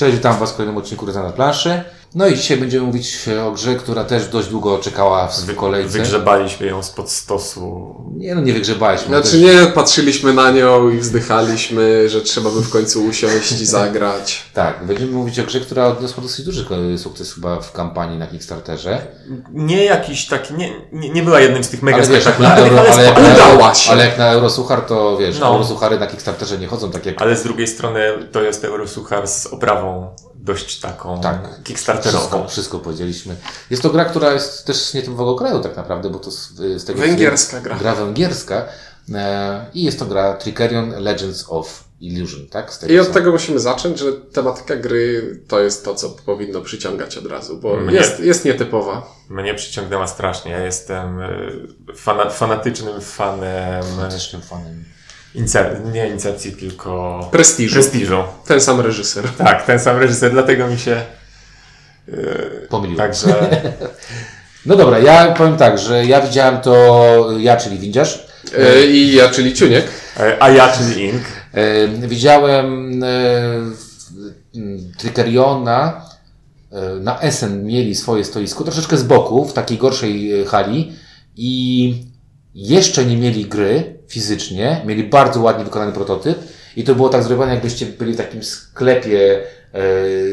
Cześć, witam Was w kolejnym odcinku Ryza na planszy. No i dzisiaj będziemy mówić o grze, która też dość długo czekała w Wy, kolejce. Wygrzebaliśmy ją spod stosu. Nie no, nie wygrzebaliśmy. Znaczy też... nie, patrzyliśmy na nią i wzdychaliśmy, że trzeba by w końcu usiąść i zagrać. Tak, będziemy mówić o grze, która odniosła dosyć duży sukces chyba w kampanii na Kickstarterze. Nie jakiś taki, nie, nie, nie była jednym z tych mega Ale wiesz, jak na spektakularnych, ale, ale, Udała się. ale jak na Eurosuchar to wiesz, No. Eurosuchary na Kickstarterze nie chodzą tak jak ale z drugiej strony to jest Eurosuchar z oprawą dość taką Tak. kickstarterową. Wszystko, wszystko powiedzieliśmy. Jest to gra, która jest też nie tym kraju tak naprawdę, bo to z, z tego Węgierska gra. Gra węgierska. E, I jest to gra Trickerion Legends of Illusion, tak? Z tego, I od co- tego musimy zacząć, że tematyka gry to jest to, co powinno przyciągać od razu, bo Mnie- jest, jest nietypowa. Mnie przyciągnęła strasznie. Ja jestem y, fana, fanatycznym fanem Fantastycznym fanem. Incer, nie incepcji, tylko Prestiżu. prestiżu. Ten sam reżyser. Tak, ten sam reżyser, dlatego mi się y, Pomyliłem. także No dobra, ja powiem tak, że ja widziałem to, ja, czyli windziarz, E, I ja, czyli Ciuniek. a ja, czyli Ink. E, widziałem e, e, na Essen mieli swoje stoisko, troszeczkę z boku, w takiej gorszej e, hali i jeszcze nie mieli gry fizycznie, mieli bardzo ładnie wykonany prototyp i to było tak zrobione, jakbyście byli w takim sklepie e,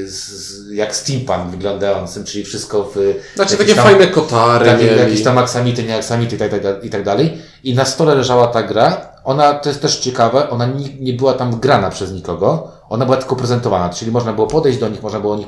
z, z, jak steampunk wyglądającym, czyli wszystko w Znaczy takie tam- fajne kotary takie, jakieś tam aksamity, nie aksamity i tak, tak, i tak dalej. I na stole leżała ta gra. Ona, to jest też ciekawe, ona nie, nie była tam grana przez nikogo. Ona była tylko prezentowana, czyli można było podejść do nich, można było o nich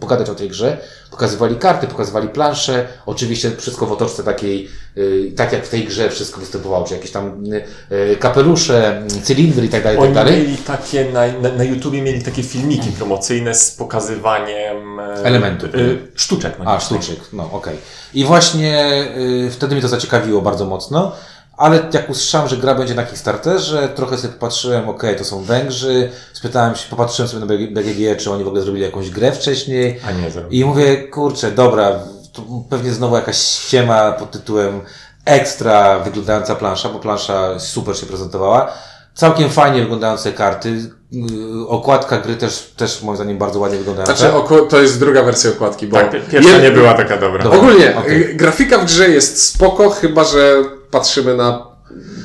pogadać o tej grze. Pokazywali karty, pokazywali plansze. Oczywiście wszystko w otoczce takiej, y, tak jak w tej grze wszystko występowało, czy jakieś tam y, kapelusze, y, cylindry i tak dalej, i tak Oni dalej. mieli takie, na, na, na YouTubie mieli takie filmiki promocyjne z pokazywaniem e, Elementów. e, sztuczek. A, magicznych. sztuczek, no okej. I właśnie wtedy mnie to zaciekawiło bardzo mocno, ale jak usłyszałem, że gra będzie na Kickstarterze, trochę sobie popatrzyłem, okej, to są Węgrzy, spytałem się, popatrzyłem sobie na BGG, czy oni w ogóle zrobili jakąś grę wcześniej A nie zrobił. i mówię, kurczę, dobra, to pewnie znowu jakaś ściema pod tytułem ekstra wyglądająca plansza, bo plansza super się prezentowała. Całkiem fajnie wyglądające karty. Yy, Okładka gry też, też moim zdaniem bardzo ładnie wyglądająca. Znaczy, to jest druga wersja okładki, bo Tak, pi- pierwsza jed- nie była taka dobra. Dobra. Ogólnie, Okej. y, grafika w grze jest spoko, chyba że patrzymy na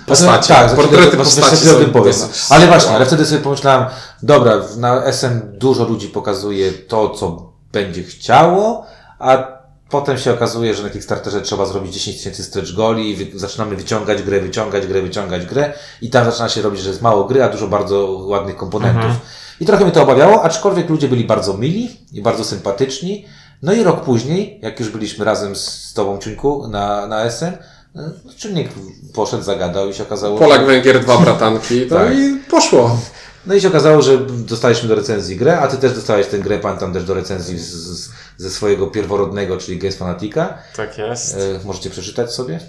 postacie. Tak, Portrety postaci o są tym powiem. dosyć Ale właśnie, ale wtedy sobie pomyślałem, dobra, na SN dużo ludzi pokazuje to, co będzie chciało, a potem się okazuje, że na Kickstarterze trzeba zrobić 10 tysięcy stretch goli i wy, zaczynamy wyciągać grę, wyciągać grę, wyciągać grę i tam zaczyna się robić, że jest mało gry, a dużo bardzo ładnych komponentów. I trochę mnie to obawiało, aczkolwiek ludzie byli bardzo mili i bardzo sympatyczni. No i rok później, jak już byliśmy razem z Tobą, Ciuńku, na, na SN, no, Ciuńek poszedł, zagadał i się okazało, że- Polak, Węgier, dwa bratanki, to Tak. i poszło. no i się okazało, że dostaliśmy do recenzji grę, a ty też dostałeś tę grę, pamiętam też do recenzji z, z, ze swojego pierworodnego, czyli Games Fanatica. Tak jest. E, możecie przeczytać sobie?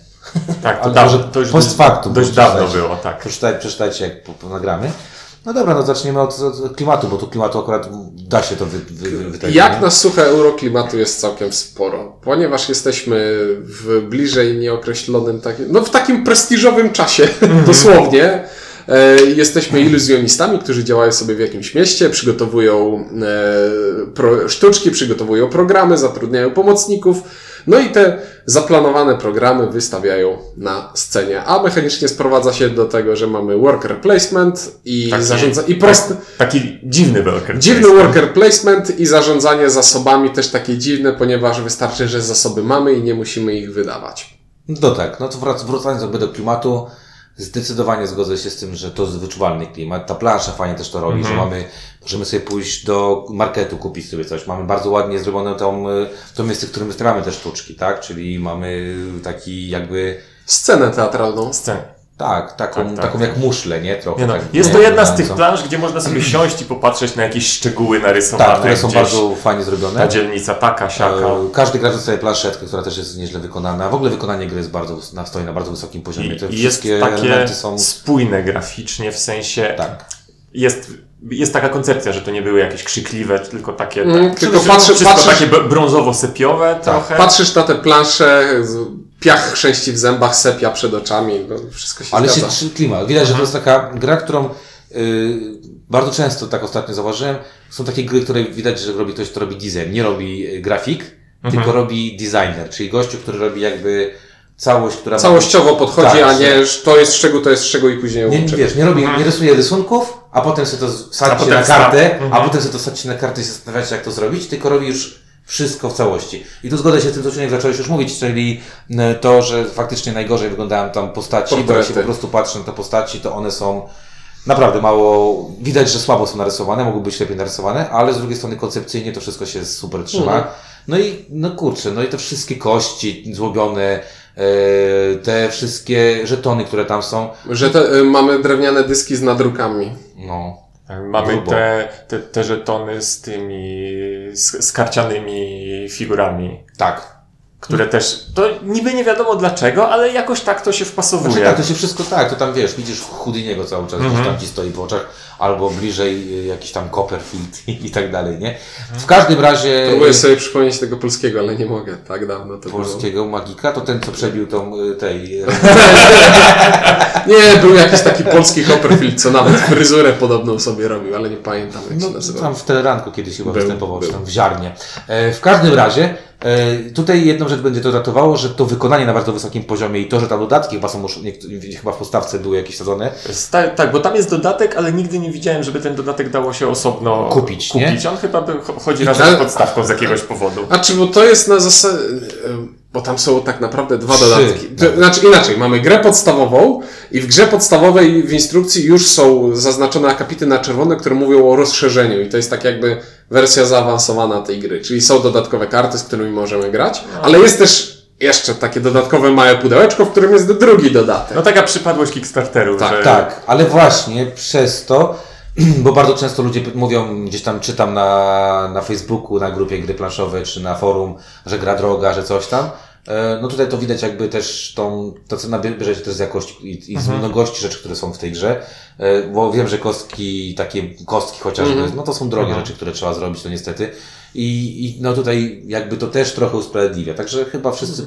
tak, to, ale dawno, to już post dość, factum dość dawno było, tak. Przeczytaj, przeczytajcie, jak po, po nagramy. No dobra, no zaczniemy od, od klimatu, bo tu klimatu akurat da się to wy, wy, Jak na suche euroklimatu jest całkiem sporo, ponieważ jesteśmy w bliżej nieokreślonym takim, no w takim prestiżowym czasie, dosłownie. E, Jesteśmy iluzjonistami, którzy działają sobie w jakimś mieście, przygotowują e, sztuczki, przygotowują programy, zatrudniają pomocników, no i te zaplanowane programy wystawiają na scenie. A mechanicznie sprowadza się do tego, że mamy worker placement i Taki- zarządza i prosty, Taki dziwny worker. Dziwny placement. worker placement i zarządzanie zasobami też takie dziwne, ponieważ wystarczy, że zasoby mamy i nie musimy ich wydawać. No tak, no to wrac, wracając jakby do klimatu, zdecydowanie zgodzę się z tym, że to jest wyczuwalny klimat. Ta plansza fajnie też to robi, że mamy, możemy sobie pójść do marketu, kupić sobie coś. Mamy bardzo ładnie zrobione tą, y, to miejsce, w którym wystawiamy te sztuczki, tak? Czyli mamy taki jakby, Scenę teatralną. Sceny. Tak, taką, Tak, tak, taką jak muszlę, nie? Trochę Nie no, tak, jest nie? to jedna z tych plansz, gdzie można sobie siąść i popatrzeć na jakieś szczegóły narysowane. Tak, które są bardzo fajnie zrobione. Ta dzielnica taka, siaka. E, Każdy gracz dostaje planszetkę, która też jest nieźle wykonana. W ogóle wykonanie gry jest bardzo, na- stoi na bardzo wysokim poziomie. Te I, i jest wszystkie takie elementy są... spójne graficznie, w sensie Tak. jest, jest taka koncepcja, że to nie były jakieś krzykliwe, tylko takie, Mm, tak, tylko wszystko, patrzy- wszystko patrzysz- takie b- brązowo-sepiowe trochę. Patrzysz na te plansze, piach chrzęści w zębach, sepia przed oczami, no, wszystko się Ale się zgadza. trzy klimat. Widać, że to jest taka gra, którą y, bardzo często, tak ostatnio zauważyłem, są takie gry, które widać, że robi ktoś, kto robi design. Nie robi e, grafik, tylko robi designer, czyli gościu, który robi jakby całość, która ma- Całościowo podchodzi, Tak, a nie, że to jest z czego, to jest z czego i później Nie, łączy. wiesz, nie robi, nie rysuje rysunków, a potem sobie to potem na kartę, a Mhm. potem sobie to wsadźcie na kartę i zastanawiacie, jak to zrobić, tylko robi już wszystko w całości. I tu zgodzę się z tym, co Ciunek zacząłeś już mówić, czyli e, to, że faktycznie najgorzej wyglądają tam postaci, bo jak się po prostu patrzy na te postaci, to one są naprawdę mało, widać, że słabo są narysowane, mogły być lepiej narysowane, ale z drugiej strony koncepcyjnie to wszystko się super trzyma. Mhm. No i, no kurczę, no i te wszystkie kości złobione, e, te wszystkie żetony, które tam są, Że te, y, mamy drewniane dyski z nadrukami. no, Mamy Grubo. te, te, te żetony z tymi z, z karcianymi figurami, tak. Które też, to niby nie wiadomo dlaczego, ale jakoś tak to się wpasowuje. Znaczy tak, to się wszystko tak, to tam wiesz, widzisz Houdiniego cały czas, Mhm. gdzieś tam ci stoi w oczach, albo bliżej y, jakiś tam Copperfield i, i tak dalej, nie? W każdym razie Próbuję sobie przypomnieć tego polskiego, ale nie mogę. Tak dawno to było. polskiego magika, to ten, co przebił tą y, tej... y, Nie, był jakiś taki polski Copperfield, co nawet fryzurę podobną sobie robił, ale nie pamiętam jak się No, nazywał. tam w Teleranku kiedyś chyba Był, występował, był. tam w Ziarnie. E, w każdym razie, tutaj jedną rzecz będzie to ratowało, że to wykonanie na bardzo wysokim poziomie i to, że tam dodatki chyba są już, chyba w postawce były jakieś sadzone, Tak, tak, bo tam jest dodatek, ale nigdy nie widziałem, żeby ten dodatek dało się osobno Kupić, nie? kupić. On chyba chodzi razem Ale- z podstawką z jakiegoś powodu. A czy bo to jest na zasadzie. Bo tam są tak naprawdę dwa Trzy dodatki. To, znaczy inaczej, mamy grę podstawową i w grze podstawowej w instrukcji już są zaznaczone akapity na czerwono, które mówią o rozszerzeniu i to jest tak jakby wersja zaawansowana tej gry. Czyli są dodatkowe karty, z którymi możemy grać, ale jest też jeszcze takie dodatkowe małe pudełeczko, w którym jest drugi dodatek. No taka przypadłość Kickstarteru, Tak, że Tak, ale właśnie przez to, bo bardzo często ludzie mówią, gdzieś tam czytam na, na Facebooku, na grupie gry planszowe, czy na forum, że gra droga, że coś tam. E, No tutaj to widać jakby też tą, ta cena bie- bierze się też z jakości i, i z mnogości rzeczy, które są w tej grze. E, Bo wiem, że kostki, takie kostki chociażby, no to są drogie rzeczy, które trzeba zrobić, to niestety. I, I no tutaj jakby to też trochę usprawiedliwia. Także chyba wszyscy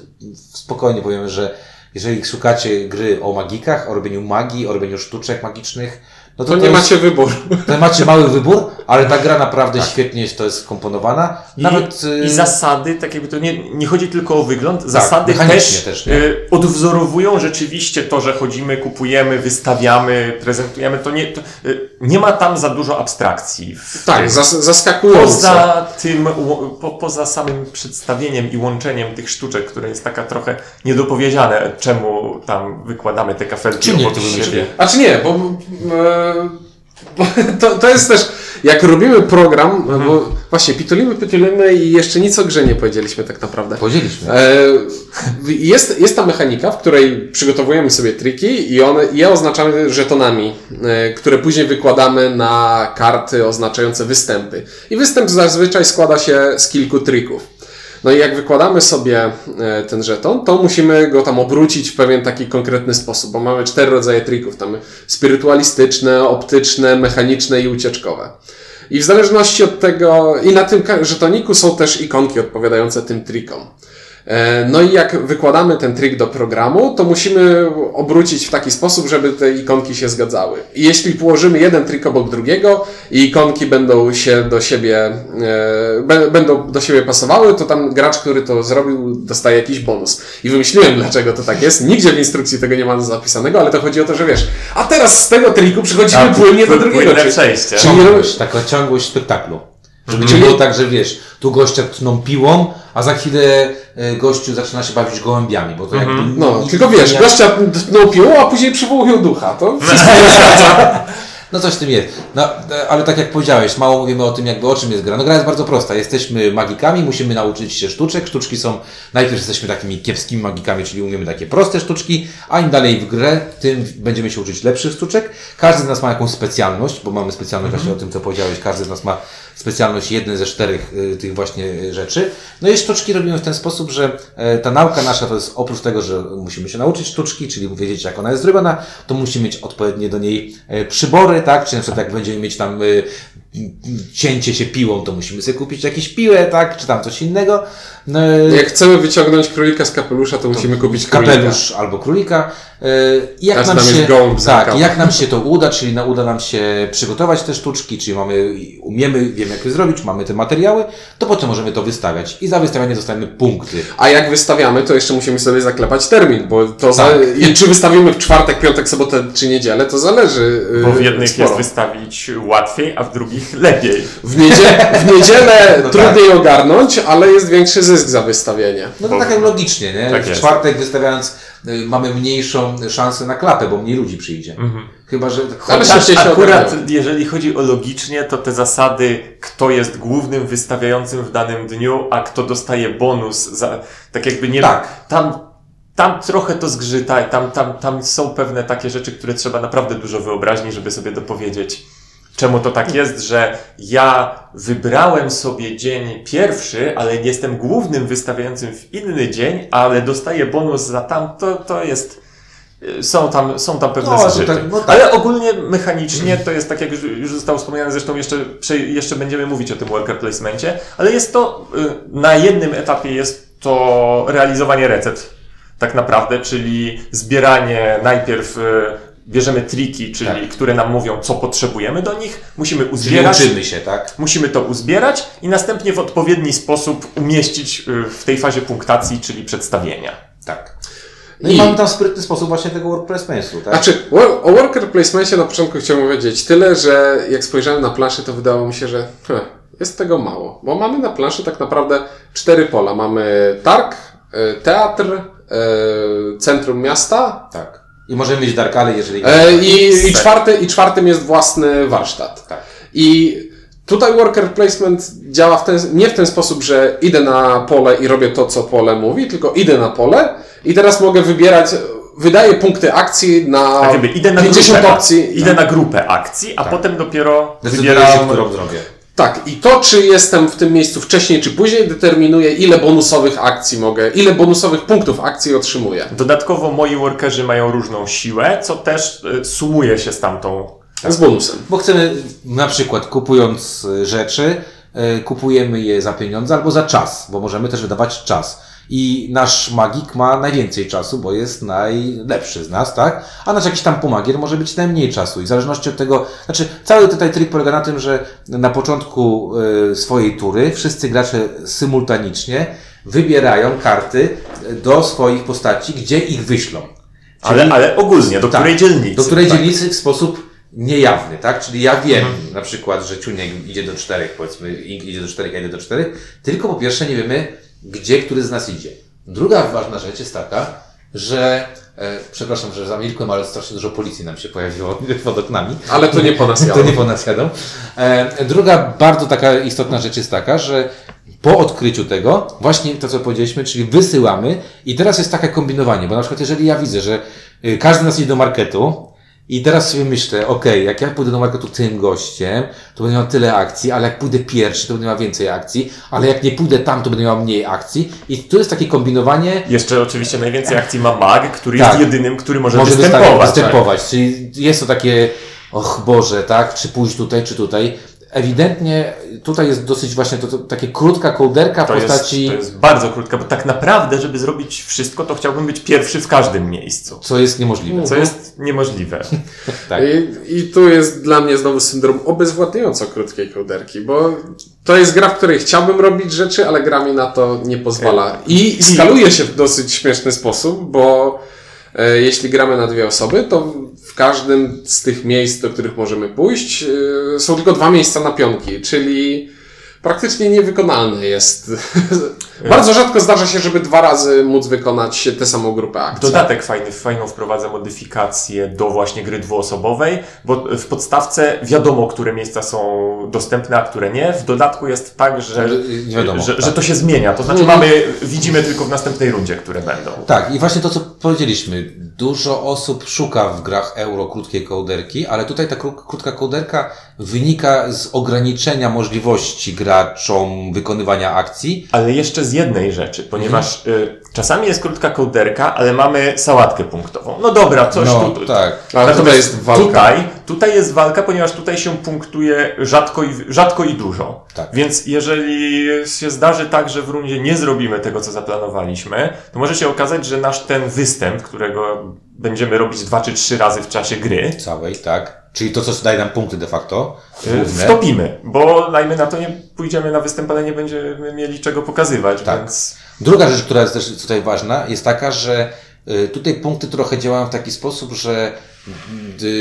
spokojnie powiemy, że jeżeli szukacie gry o magikach, o robieniu magii, o robieniu sztuczek magicznych, no to, To nie jest, macie wyboru. to macie mały wybór, ale ta gra naprawdę świetnie jest, to jest skomponowana. Nawet I, y, I zasady, tak jakby to nie, nie chodzi tylko o wygląd, zasady mechanicznie też, też, y, odwzorowują rzeczywiście to, że chodzimy, kupujemy, wystawiamy, prezentujemy. To nie, to, y, nie ma tam za dużo abstrakcji. Tak, zas zaskakująco. Poza tym, po, poza samym przedstawieniem i łączeniem tych sztuczek, które jest taka trochę niedopowiedziane, czemu tam wykładamy te kafelki Czym nie obok siebie. A czy nie, bo, e, bo to, to jest też, jak robimy program, bo właśnie pitulimy, pitulimy i jeszcze nic o grze nie powiedzieliśmy tak naprawdę. podzieliśmy. E, jest, jest ta mechanika, w której przygotowujemy sobie triki i one, je oznaczamy żetonami, e, które później wykładamy na karty oznaczające występy. I występ zazwyczaj składa się z kilku trików. No i jak wykładamy sobie e, ten żeton, to musimy go tam obrócić w pewien taki konkretny sposób, bo mamy cztery rodzaje trików. Tam spirytualistyczne, optyczne, mechaniczne i ucieczkowe. I w zależności od tego, i na tym żetoniku są też ikonki odpowiadające tym trikom. E, No i jak wykładamy ten trik do programu, to musimy obrócić w taki sposób, żeby te ikonki się zgadzały. I jeśli położymy jeden trik obok drugiego i ikonki będą się do siebie, e, będą do siebie pasowały, to tam gracz, który to zrobił, dostaje jakiś bonus. I wymyśliłem, dlaczego to tak jest. Nigdzie w instrukcji tego nie ma zapisanego, ale to chodzi o to, że wiesz, a teraz z tego triku przechodzimy płynnie do drugiego. płynne przejście. Ciągłość, taka ciągłość spektaklu. Żeby nie było tak, że wiesz, tu gościa tną piłą, a za chwilę y, gościu zaczyna się bawić gołębiami, bo to jakby... No, nic tylko nie wiesz, zmienia- gościa tną piłą, a później przywołują ducha. To wszystko No coś w tym jest. No, e, ale tak jak powiedziałeś, mało mówimy o tym, jakby o czym jest gra. No gra jest bardzo prosta. Jesteśmy magikami, musimy nauczyć się sztuczek. Sztuczki są, najpierw jesteśmy takimi kiepskimi magikami, czyli umiemy takie proste sztuczki, a im dalej w grę, tym będziemy się uczyć lepszych sztuczek. Każdy z nas ma jakąś specjalność, bo mamy specjalność właśnie o tym, co powiedziałeś. Każdy z nas ma specjalność jednej ze czterech y, tych właśnie y, rzeczy. No i sztuczki robimy w ten sposób, że e, ta nauka nasza to jest oprócz tego, że musimy się nauczyć sztuczki, czyli wiedzieć jak ona jest zrobiona, to musimy mieć odpowiednie do niej e, przybory, tak? Czy na przykład jak będziemy mieć tam y, cięcie się piłą, to musimy sobie kupić jakieś piłę, tak? Czy tam coś innego. No, Jak chcemy wyciągnąć królika z kapelusza, to musimy kupić królika. kapelusz albo królika. E, Jak nam się, tak, jak nam się to uda, czyli na, uda nam się przygotować te sztuczki, czyli mamy, umiemy, wiemy jak to zrobić, mamy te materiały, to potem możemy to wystawiać i za wystawianie dostajemy punkty. A jak wystawiamy, to jeszcze musimy sobie zaklepać termin, bo to za, Tak. i czy wystawimy w czwartek, piątek, sobotę czy niedzielę, to zależy. Bo w yy, jednych sporo. jest wystawić łatwiej, a w drugich lepiej. W, niedzie w niedzielę No trudniej ogarnąć, ale jest większy zysk za wystawienie. No to Bo- tak jak logicznie, nie? Tak w jest. czwartek wystawiając y, mamy mniejszą szansę na klapę, bo mniej ludzi przyjdzie. Mhm. Chyba, że... Ale Chociaż szybciej się akurat, ogarniają. jeżeli chodzi o logicznie, to te zasady, kto jest głównym wystawiającym w danym dniu, a kto dostaje bonus, za, tak jakby nie... Tak. Tam, tam trochę to zgrzyta i tam, tam, tam są pewne takie rzeczy, które trzeba naprawdę dużo wyobraźni, żeby sobie dopowiedzieć. Czemu to tak jest, że ja wybrałem sobie dzień pierwszy, ale jestem głównym wystawiającym w inny dzień, ale dostaję bonus za tam, to, jest... Są tam, są tam pewne No, zgrzyty. tak- no tak. Ale ogólnie mechanicznie to jest tak, jak już, zostało wspomniane, zresztą jeszcze, jeszcze będziemy mówić o tym worker placemencie, ale jest to, y, na jednym etapie jest to realizowanie recept, tak naprawdę, czyli zbieranie najpierw, y, bierzemy triki, czyli Tak. które nam mówią, co potrzebujemy do nich, musimy Czyli uzbierać, uczymy się, tak? musimy to uzbierać i następnie w odpowiedni sposób umieścić y, w tej fazie punktacji, czyli przedstawienia. Tak. No i, I- mamy tam sprytny sposób właśnie tego work placementu, tak? Znaczy, o worker placementie na początku chciałem powiedzieć tyle, że jak spojrzałem na planszę, to wydało mi się, że heh, jest tego mało. Bo mamy na planszy tak naprawdę cztery pola. Mamy targ, e, teatr, e, centrum miasta tak. I możemy mieć dark alley, jeżeli... e, i, i, Tak. czwarty, i czwartym jest własny warsztat. Tak. I tutaj worker placement działa w ten, nie w ten sposób, że idę na pole i robię to, co pole mówi, tylko idę na pole i teraz mogę wybierać, wydaję punkty akcji na Tak jakby idę na 50 grupę, opcji. idę na grupę akcji, a potem dopiero Decyduję się, wybieram którą zrobię. Tak, i to, czy jestem w tym miejscu wcześniej czy później, determinuje, ile bonusowych akcji mogę, ile bonusowych punktów akcji otrzymuję. Dodatkowo moi workerzy mają różną siłę, co też y, sumuje się z tamtą. Z bonusem. Bo chcemy, na przykład kupując y, rzeczy, y, kupujemy je za pieniądze albo za czas, bo możemy też wydawać czas. I nasz magik ma najwięcej czasu, bo jest najlepszy z nas, tak? A nasz jakiś tam pomagier może być najmniej czasu. I w zależności od tego, znaczy cały tutaj trik polega na tym, że na początku y, swojej tury wszyscy gracze symultanicznie wybierają karty y, do swoich postaci, gdzie ich wyślą. Ale, ale ogólnie, do Tak. której dzielnicy. Do której tak. dzielnicy w sposób niejawny, tak? Czyli ja wiem na przykład, że Ciuniek idzie do czterech, powiedzmy, idzie do czterech, ja idę do czterech, tylko po pierwsze nie wiemy, gdzie który z nas idzie. Druga ważna rzecz jest taka, że, e, przepraszam, że zamilkłem, ale strasznie dużo policji nam się pojawiło pod oknami. Ale to nie po nas To jadą. nie po nas jadą. E, druga bardzo taka istotna rzecz jest taka, że po odkryciu tego, właśnie to co powiedzieliśmy, czyli wysyłamy i teraz jest takie kombinowanie, bo na przykład jeżeli ja widzę, że y, każdy z nas idzie do marketu i teraz sobie myślę, okej, jak ja pójdę do marketu tym gościem, to będę miał tyle akcji, ale jak pójdę pierwszy, to będę miał więcej akcji, ale jak nie pójdę tam, to będę miał mniej akcji i tu jest takie kombinowanie, Jeszcze oczywiście najwięcej akcji ma mag, który Tak. jest jedynym, który może, może występować. występować. występować. Czyli jest to takie, och Boże, tak, czy pójść tutaj, czy tutaj. Ewidentnie tutaj jest dosyć właśnie to, to takie krótka kołderka w To jest, postaci, to jest bardzo krótka, bo tak naprawdę, żeby zrobić wszystko, to chciałbym być pierwszy w każdym miejscu. co jest niemożliwe. Co jest niemożliwe. Tak. I, I tu jest dla mnie znowu syndrom obezwładniająco krótkiej kołderki, bo to jest gra, w której chciałbym robić rzeczy, ale gra mi na to nie pozwala. I skaluje się w dosyć śmieszny sposób, bo e, jeśli gramy na dwie osoby, to w każdym z tych miejsc, do których możemy pójść, e, są tylko dwa miejsca na pionki, czyli praktycznie niewykonalne jest. Bardzo rzadko zdarza się, żeby dwa razy móc wykonać tę samą grupę akcji. Dodatek fajny, fajną wprowadza modyfikację do właśnie gry dwuosobowej, bo w podstawce wiadomo, które miejsca są dostępne, a które nie. W dodatku jest tak, że, Nie wiadomo, że, tak. że to się zmienia. To znaczy mamy, widzimy tylko w następnej rundzie, które będą. Tak, i właśnie to, co powiedzieliśmy. Dużo osób szuka w grach euro krótkiej kołderki, ale tutaj ta kró- krótka kołderka wynika z ograniczenia możliwości graczom wykonywania akcji. Ale jeszcze z jednej rzeczy, ponieważ y, czasami jest krótka kołderka, ale mamy sałatkę punktową. No dobra, coś No, tu. tak. Ale tutaj jest walka. Tutaj, tutaj jest walka, ponieważ tutaj się punktuje rzadko i, rzadko i dużo. Tak. Więc jeżeli się zdarzy tak, że w rundzie nie zrobimy tego, co zaplanowaliśmy, to może się okazać, że nasz ten występ, którego będziemy robić dwa czy trzy razy w czasie gry, Całej, tak. Czyli to, co daje nam punkty de facto. y, Główne. wtopimy, bo dajmy na to, nie pójdziemy na występ, ale nie będziemy mieli czego pokazywać, Tak. więc... Druga rzecz, która jest też tutaj ważna, jest taka, że y, tutaj punkty trochę działają w taki sposób, że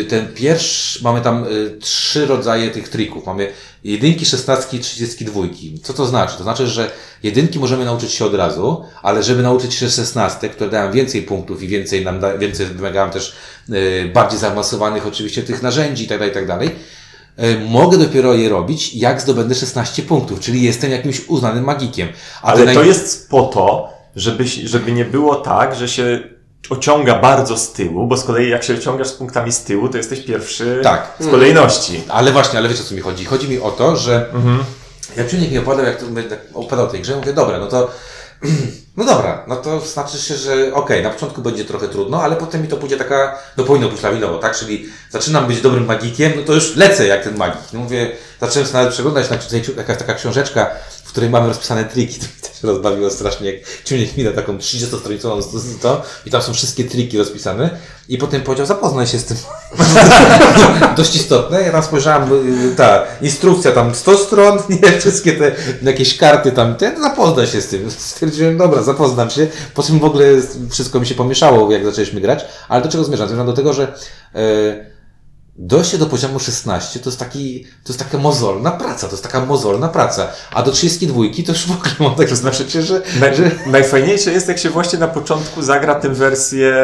ten pierwszy, mamy tam y, trzy rodzaje tych trików. Mamy jedynki, szesnastki i trzydziestki dwójki. Co to znaczy? To znaczy, że jedynki możemy nauczyć się od razu, ale żeby nauczyć się szesnastek, które dają więcej punktów i więcej nam da, więcej wymagają też y, bardziej zaawansowanych oczywiście tych narzędzi itd., itd., y, mogę dopiero je robić, jak zdobędę 16 punktów, czyli jestem jakimś uznanym magikiem. A Ale to naj- jest po to, żeby, żeby nie było tak, że się ociąga bardzo z tyłu, bo z kolei jak się ociągasz z punktami z tyłu, to jesteś pierwszy Tak. z kolejności. Ale właśnie, ale wiecie o co mi chodzi? Chodzi mi o to, że jak człowiek mi opowiadał, jak to tak opowiadał tej grze, mówię, dobra, no to no dobra, no to znaczy się, że okej, na początku będzie trochę trudno, ale potem mi to pójdzie taka, no powinno być lawinowo, tak? Czyli zaczynam być dobrym magikiem, no to już lecę jak ten magik. No mówię, zacząłem sobie nawet przeglądać, na jakaś taka książeczka, w której mamy rozpisane triki, też rozbawiło strasznie, jak Ciuniek mi taką 30-stronicową to i tam są wszystkie triki rozpisane i potem powiedział, zapoznaj się z tym. Dość istotne. Ja tam spojrzałem, y, ta instrukcja tam 100 stron, nie, wszystkie te jakieś karty tam, ten, zapoznaj się z tym. Stwierdziłem, dobra, zapoznam się. Po czym w ogóle wszystko mi się pomieszało, jak zaczęliśmy grać. Ale do czego zmierzam? Zmierzam do tego, że e, dojście do poziomu 16 to jest taki, to jest taka mozolna praca, to jest taka mozolna praca. A do 32 to już w ogóle mam takie znaczenie, że, Naj, że Najfajniejsze jest, jak się właśnie na początku zagra tę wersję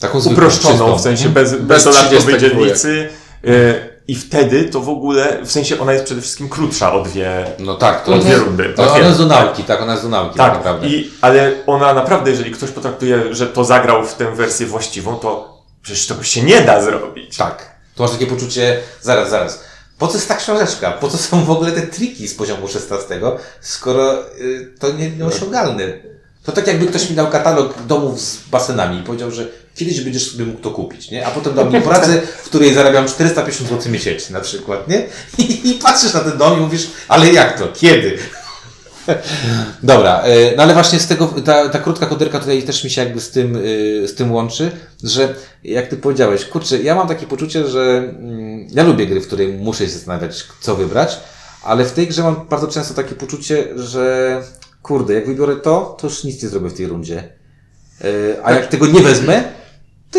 taką uproszczoną, czystą. w sensie bez, bez, Bez dodatkowej 32. dzielnicy. y, I wtedy to w ogóle, w sensie ona jest przede wszystkim krótsza o dwie, No tak, to o dwie rundy. To ona jest do nauki, tak, ona jest do nauki, tak, Tak, naprawdę. i, ale ona naprawdę, jeżeli ktoś potraktuje, że to zagrał w tę wersję właściwą, to przecież tego się nie da zrobić. Tak. To masz takie poczucie, zaraz, zaraz. Po co jest ta książeczka? Po co są w ogóle te triki z poziomu 16, skoro y, to nie, nieosiągalne? To tak jakby ktoś mi dał katalog domów z basenami i powiedział, że kiedyś będziesz sobie mógł to kupić, nie? A potem dał mi pracę, w której zarabiam 450 zł miesięcznie na przykład, nie? I, I patrzysz na ten dom i mówisz, ale jak to? Kiedy? Dobra, y, no ale właśnie z tego, ta, ta krótka koderka tutaj też mi się jakby z tym, y, z tym łączy, że jak ty powiedziałeś, kurczę, ja mam takie poczucie, że mm, ja lubię gry, w której muszę się zastanawiać, co wybrać, ale w tej grze mam bardzo często takie poczucie, że kurde, jak wybiorę to, to już nic nie zrobię w tej rundzie. Y, a jak tego nie wezmę,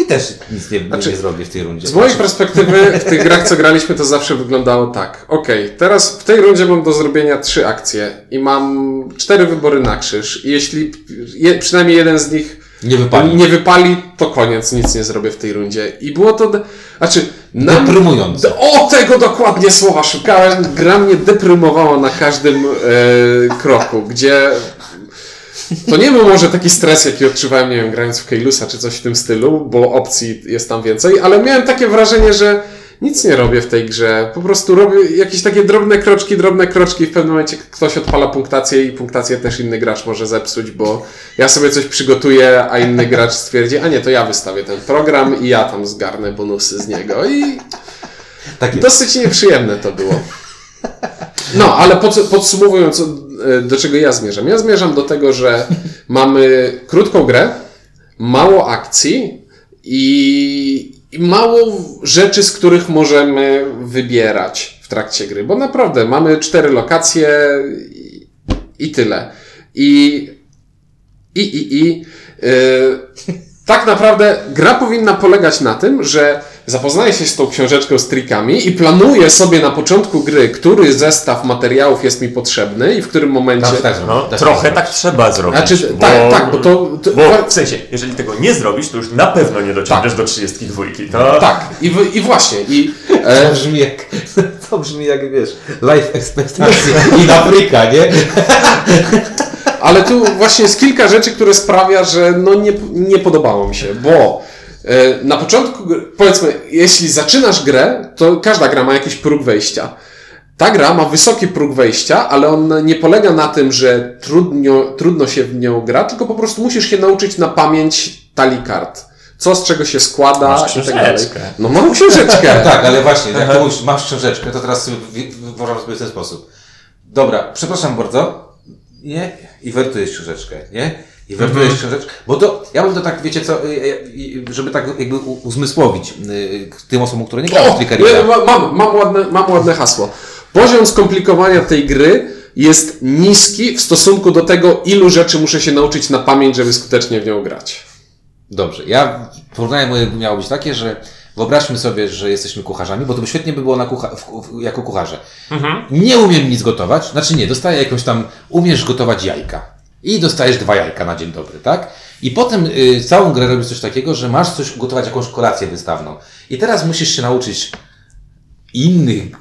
i też nic nie, Znaczy, nie zrobię w tej rundzie. Z mojej perspektywy w tych grach, co graliśmy, to zawsze wyglądało tak. Okej, teraz w tej rundzie mam do zrobienia trzy akcje i mam cztery wybory na krzyż. I jeśli je, przynajmniej jeden z nich Nie wypali. nie wypali, to koniec, nic nie zrobię w tej rundzie. I było to, znaczy, na, Deprymujące. O, tego dokładnie słowa szukałem. Gra mnie deprymowała na każdym e, kroku, gdzie to nie był może taki stres, jaki odczuwałem, nie wiem, grając w Keilusa czy coś w tym stylu, bo opcji jest tam więcej, ale miałem takie wrażenie, że nic nie robię w tej grze. Po prostu robię jakieś takie drobne kroczki, drobne kroczki. W pewnym momencie ktoś odpala punktację i punktację też inny gracz może zepsuć, bo ja sobie coś przygotuję, a inny gracz stwierdzi, a nie, to ja wystawię ten program i ja tam zgarnę bonusy z niego i Tak. Dosyć nieprzyjemne to było. No, ale pod, podsumowując, do czego ja zmierzam? Ja zmierzam do tego, że mamy krótką grę, mało akcji i, i mało rzeczy, z których możemy wybierać w trakcie gry, bo naprawdę mamy cztery lokacje i, i tyle. I, i, i, i yy, tak naprawdę gra powinna polegać na tym, że zapoznaję się z tą książeczką z trikami i planuję sobie na początku gry, który zestaw materiałów jest mi potrzebny i w którym momencie. Tak, tak, No, tak, trochę tak. trzeba zrobić. Znaczy, bo, tak, tak, bo to. to Bo w sensie, jeżeli tego nie zrobisz, to już na pewno nie dociągniesz Tak. do 32. To... tak, i, w, i właśnie. I, To e, brzmi jak, to brzmi jak wiesz, life expectancy in Afryka, nie? ale tu właśnie jest kilka rzeczy, które sprawia, że no nie, nie podobało mi się, bo Na początku, powiedzmy, jeśli zaczynasz grę, to każda gra ma jakiś próg wejścia. Ta gra ma wysoki próg wejścia, ale on nie polega na tym, że trudno, trudno się w nią gra, tylko po prostu musisz się nauczyć na pamięć talii kart. Co z czego się składa Masz i tak dalej. książeczkę. No mam książeczkę. Tak, ale właśnie, jak ty mówisz, masz książeczkę, to teraz wyobrażam sobie w ten sposób. Dobra, przepraszam bardzo. Nie? I wertujesz książeczkę, nie? I wertujesz Mhm. książeczkę. Bo to, ja bym to tak, wiecie co, y, y, y, żeby tak jakby uzmysłowić tym osobom, które nie grają w Trickeria. mam, mam, ładne, mam ładne hasło. Poziom skomplikowania tej gry jest niski w stosunku do tego, ilu rzeczy muszę się nauczyć na pamięć, żeby skutecznie w nią grać. Dobrze, ja porównanie moje miało być takie, że wyobraźmy sobie, że jesteśmy kucharzami, bo to by świetnie by było na kucha- w, jako kucharze. Nie umiem nic gotować, znaczy nie, dostaję jakąś tam, umiesz gotować jajka. I dostajesz dwa jajka na dzień dobry, tak? I potem y, całą grę robisz coś takiego, że masz coś gotować, jakąś kolację wystawną. I teraz musisz się nauczyć innych,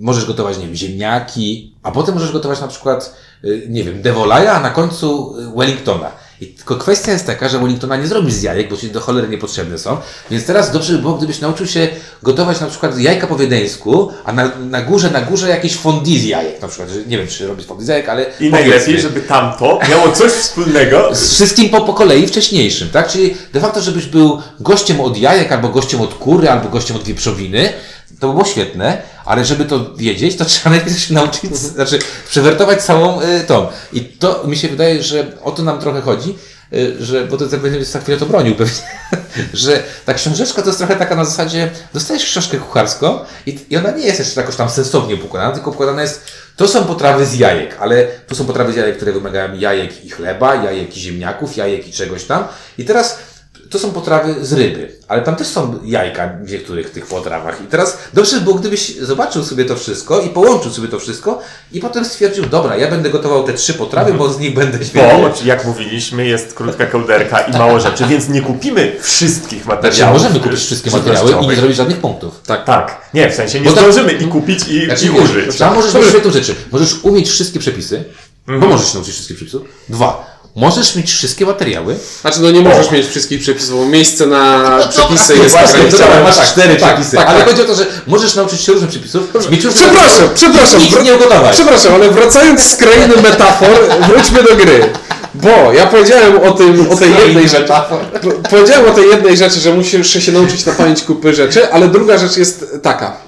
możesz gotować, nie wiem, ziemniaki, a potem możesz gotować na przykład, y, nie wiem, Devolaja, a na końcu y, Wellingtona. I tylko kwestia jest taka, że Wellingtona nie zrobisz z jajek, bo ci do cholery niepotrzebne są. Więc teraz dobrze by było, gdybyś nauczył się gotować na przykład jajka po wiedeńsku, a na, na górze, na górze jakieś fondue z jajek na przykład. Nie wiem, czy robić fondue z jajek, ale I najlepiej, żeby tamto miało coś wspólnego Z wszystkim po, po kolei wcześniejszym, tak? Czyli de facto, żebyś był gościem od jajek, albo gościem od kury, albo gościem od wieprzowiny, to by było świetne, ale żeby to wiedzieć, to trzeba najpierw się nauczyć, znaczy przewertować całą y, tą. I to mi się wydaje, że o to nam trochę chodzi, y, że, bo to będzie za chwilę to bronił pewnie, że ta książeczka to jest trochę taka na zasadzie, dostajesz książkę kucharską i, i ona nie jest jeszcze jakoś tam sensownie układana, tylko układana jest, to są potrawy z jajek, ale to są potrawy z jajek, które wymagają jajek i chleba, jajek i ziemniaków, jajek i czegoś tam. I teraz to są potrawy z ryby, ale tam też są jajka w niektórych tych potrawach. I teraz dobrze by było, gdybyś zobaczył sobie to wszystko i połączył sobie to wszystko i potem stwierdził, dobra, ja będę gotował te trzy potrawy, bo z nich będę świetny. Bo, jak mówiliśmy, jest krótka kołderka i mało rzeczy, więc nie kupimy wszystkich Znaczy, materiałów. możemy kupić wszystkie materiały i nie zrobić żadnych punktów. Tak. Tak, nie, w sensie nie Bo tak- zdążymy i kupić i, Znaczy, i wiesz, użyć. Tam możesz mieć świetną rzeczy. Możesz umieć wszystkie przepisy, bo możesz się nauczyć wszystkich przepisów. Dwa, możesz mieć wszystkie materiały. Znaczy, no nie możesz mieć wszystkich przepisów, bo miejsce na przepisy No jest właśnie, ograniczone. masz Tak, cztery tak, przepisy. tak, ale tak. chodzi o to, że możesz nauczyć się różnych przepisów. Mieć różne Przepraszam, przepraszam. Nic nie ugotować. Przepraszam, ale wracając z krainy metafor, wróćmy do gry. Bo ja powiedziałem o tym, o tej jednej rzeczy. Po- Powiedziałem o tej jednej rzeczy, że musisz się nauczyć na pamięć kupy rzeczy, ale druga rzecz jest taka.